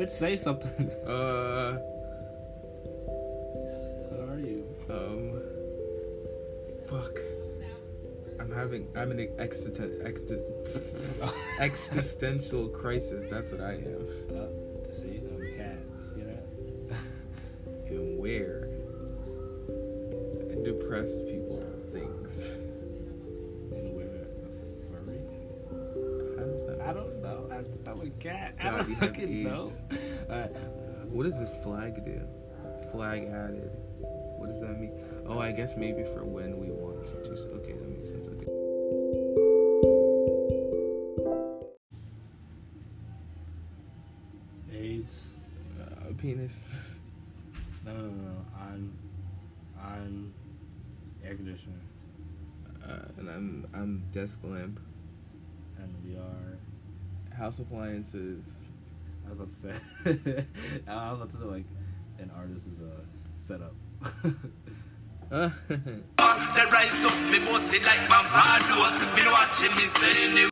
Bitch, say something. Uh, How are you? um, fuck. I'm having, I'm in an existen- existen- existential crisis. That's what I am. Uh, to see some cat. See that? And where? Depressed people I, I'm a cat. I don't fucking AIDS. know. Uh, What does this flag do? Flag added. What does that mean? Oh, I guess maybe for when we want to. do so. Okay, that makes sense. Okay. AIDS. Uh, penis. No, no, no, no. I'm, I'm air conditioner, Uh, and I'm I'm desk lamp. And we are. House appliances. I was about to say. I was about to say like, an artist is a setup. Uh,